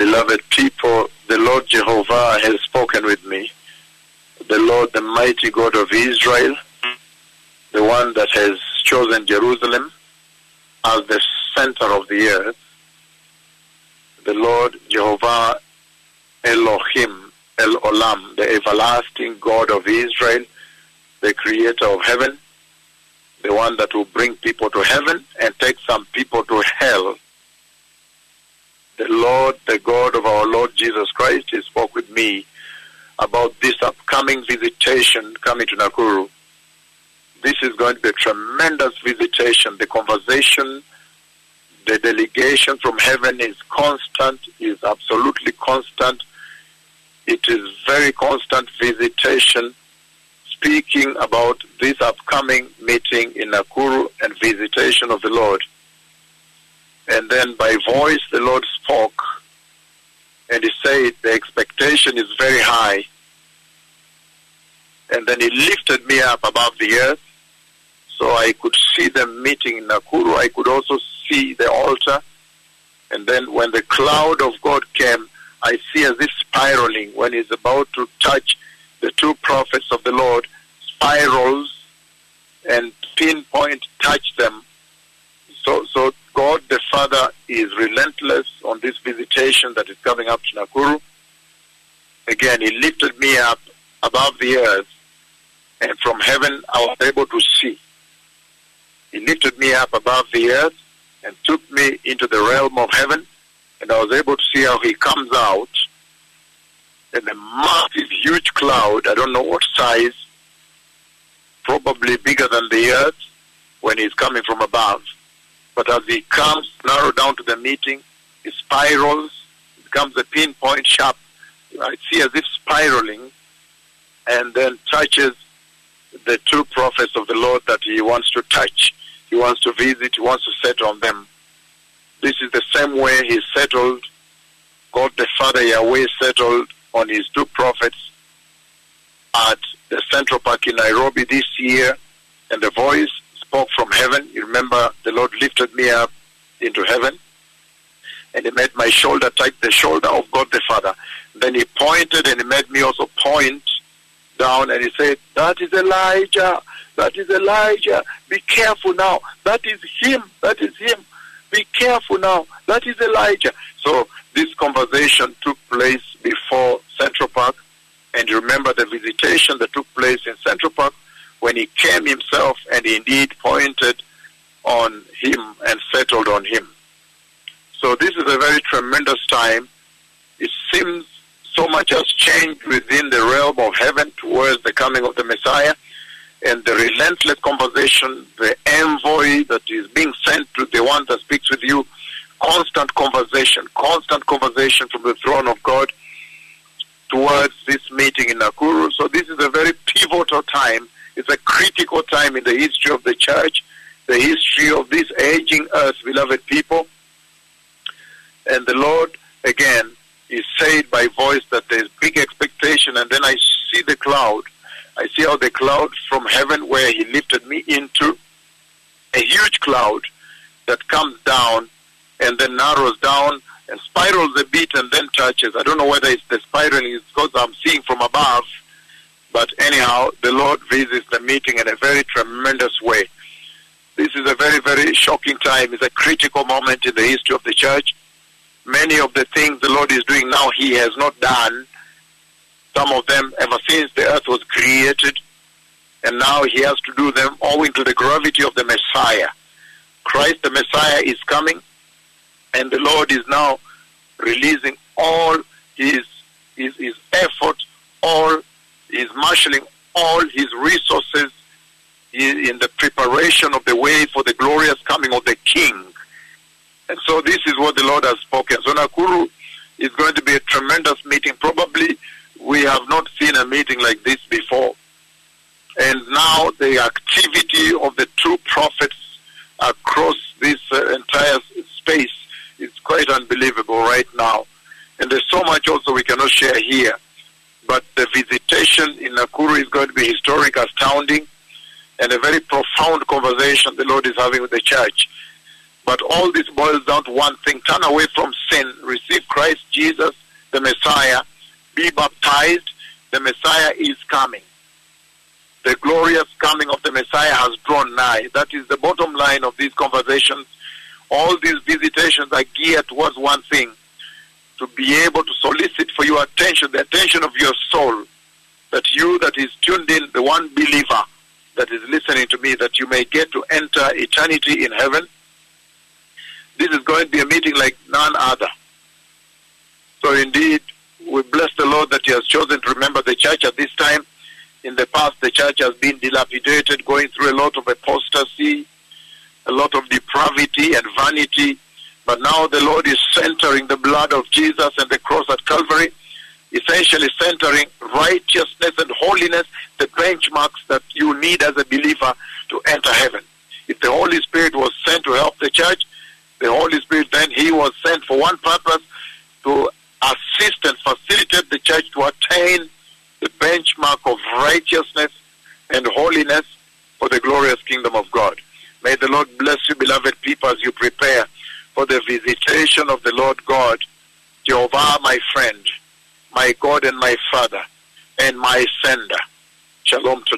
beloved people, the Lord Jehovah has spoken with me. The Lord, the mighty God of Israel, the one that has chosen Jerusalem as the center of the earth, the Lord Jehovah Elohim, El Olam, the everlasting God of Israel, the creator of heaven, the one that will bring people to heaven and take some people to hell. The Lord, the God of our Lord Jesus Christ, he spoke with me about this upcoming visitation coming to Nakuru. This is going to be a tremendous visitation. The conversation, the delegation from heaven is constant, is absolutely constant. It is very constant visitation speaking about this upcoming meeting in Nakuru and visitation of the Lord. And then by voice, the Lord spoke, and He said, The expectation is very high. And then He lifted me up above the earth so I could see them meeting in Nakuru. I could also see the altar. And then when the cloud of God came, I see as if spiraling when He's about to touch the two prophets of the Lord, spirals and pinpoint touch them. So, so God the Father is relentless on this visitation that is coming up to Nakuru. Again, He lifted me up above the earth, and from heaven I was able to see. He lifted me up above the earth and took me into the realm of heaven, and I was able to see how He comes out in a massive, huge cloud. I don't know what size, probably bigger than the earth when He's coming from above. But as he comes, narrow down to the meeting, he spirals, it becomes a pinpoint sharp. I see as if spiraling, and then touches the two prophets of the Lord that he wants to touch. He wants to visit, he wants to settle on them. This is the same way he settled, God the Father Yahweh settled on his two prophets at the Central Park in Nairobi this year, and the voice spoke from heaven. You remember the Lord lifted me up into heaven and he made my shoulder touch the shoulder of God the Father. Then he pointed and he made me also point down and he said, That is Elijah. That is Elijah. Be careful now. That is him. That is him. Be careful now. That is Elijah. So this conversation took place before Central Park. And you remember the visitation that took place in Central Park when he came himself and indeed pointed on him and settled on him. So this is a very tremendous time. It seems so much has changed within the realm of heaven towards the coming of the Messiah and the relentless conversation, the envoy that is being sent to the one that speaks with you, constant conversation, constant conversation from the throne of God towards this meeting in Nakuru. So this is a very pivotal time. It's a critical time in the history of the church, the history of this aging earth, beloved people. And the Lord, again, is said by voice that there's big expectation, and then I see the cloud. I see how the cloud from heaven, where He lifted me into, a huge cloud that comes down and then narrows down and spirals a bit and then touches. I don't know whether it's the spiraling, it's because I'm seeing from above. But anyhow, the Lord visits the meeting in a very tremendous way. This is a very, very shocking time. It's a critical moment in the history of the church. Many of the things the Lord is doing now, He has not done. Some of them ever since the earth was created. And now He has to do them owing to the gravity of the Messiah. Christ the Messiah is coming and the Lord is now releasing all his his, his effort, all his marshaling all his resources in, the preparation of the way for the glorious coming of the King. And so this is what the Lord has spoken. So Nakuru is going to be a tremendous meeting. Probably we have not seen a meeting like this before. And now the activity of the two prophets across this uh, entire space is quite unbelievable right now. And there's so much also we cannot share here. But the visitation in Nakuru is going to be historic, astounding, and a very profound conversation the Lord is having with the church. But all this boils down to one thing turn away from sin, receive Christ Jesus, the Messiah, be baptized. The Messiah is coming. The glorious coming of the Messiah has drawn nigh. That is the bottom line of these conversations. All these visitations are geared towards one thing to be able to solicit for your attention, the attention of your soul, that you that is tuned in, the one believer that is listening to me, that you may get to enter eternity in heaven. This is going to be a meeting like none other. So indeed, we bless the Lord that He has chosen to remember the church at this time. In the past, the church has been dilapidated, going through a lot of apostasy, a lot of depravity and vanity. But now the Lord is centering the blood of Jesus and the cross at Calvary, essentially centering righteousness and holiness, the benchmarks that you need as a believer to enter heaven. If the Holy Spirit was sent to help the church, the Holy Spirit then He was sent for one purpose to assist and facilitate the church to attain the benchmark of righteousness and holiness for the glorious kingdom of God. May the Lord bless you, beloved people, as you prepare for the visitation of the Lord God, Jehovah, my friend, my God and my Father, and my sender. Shalom to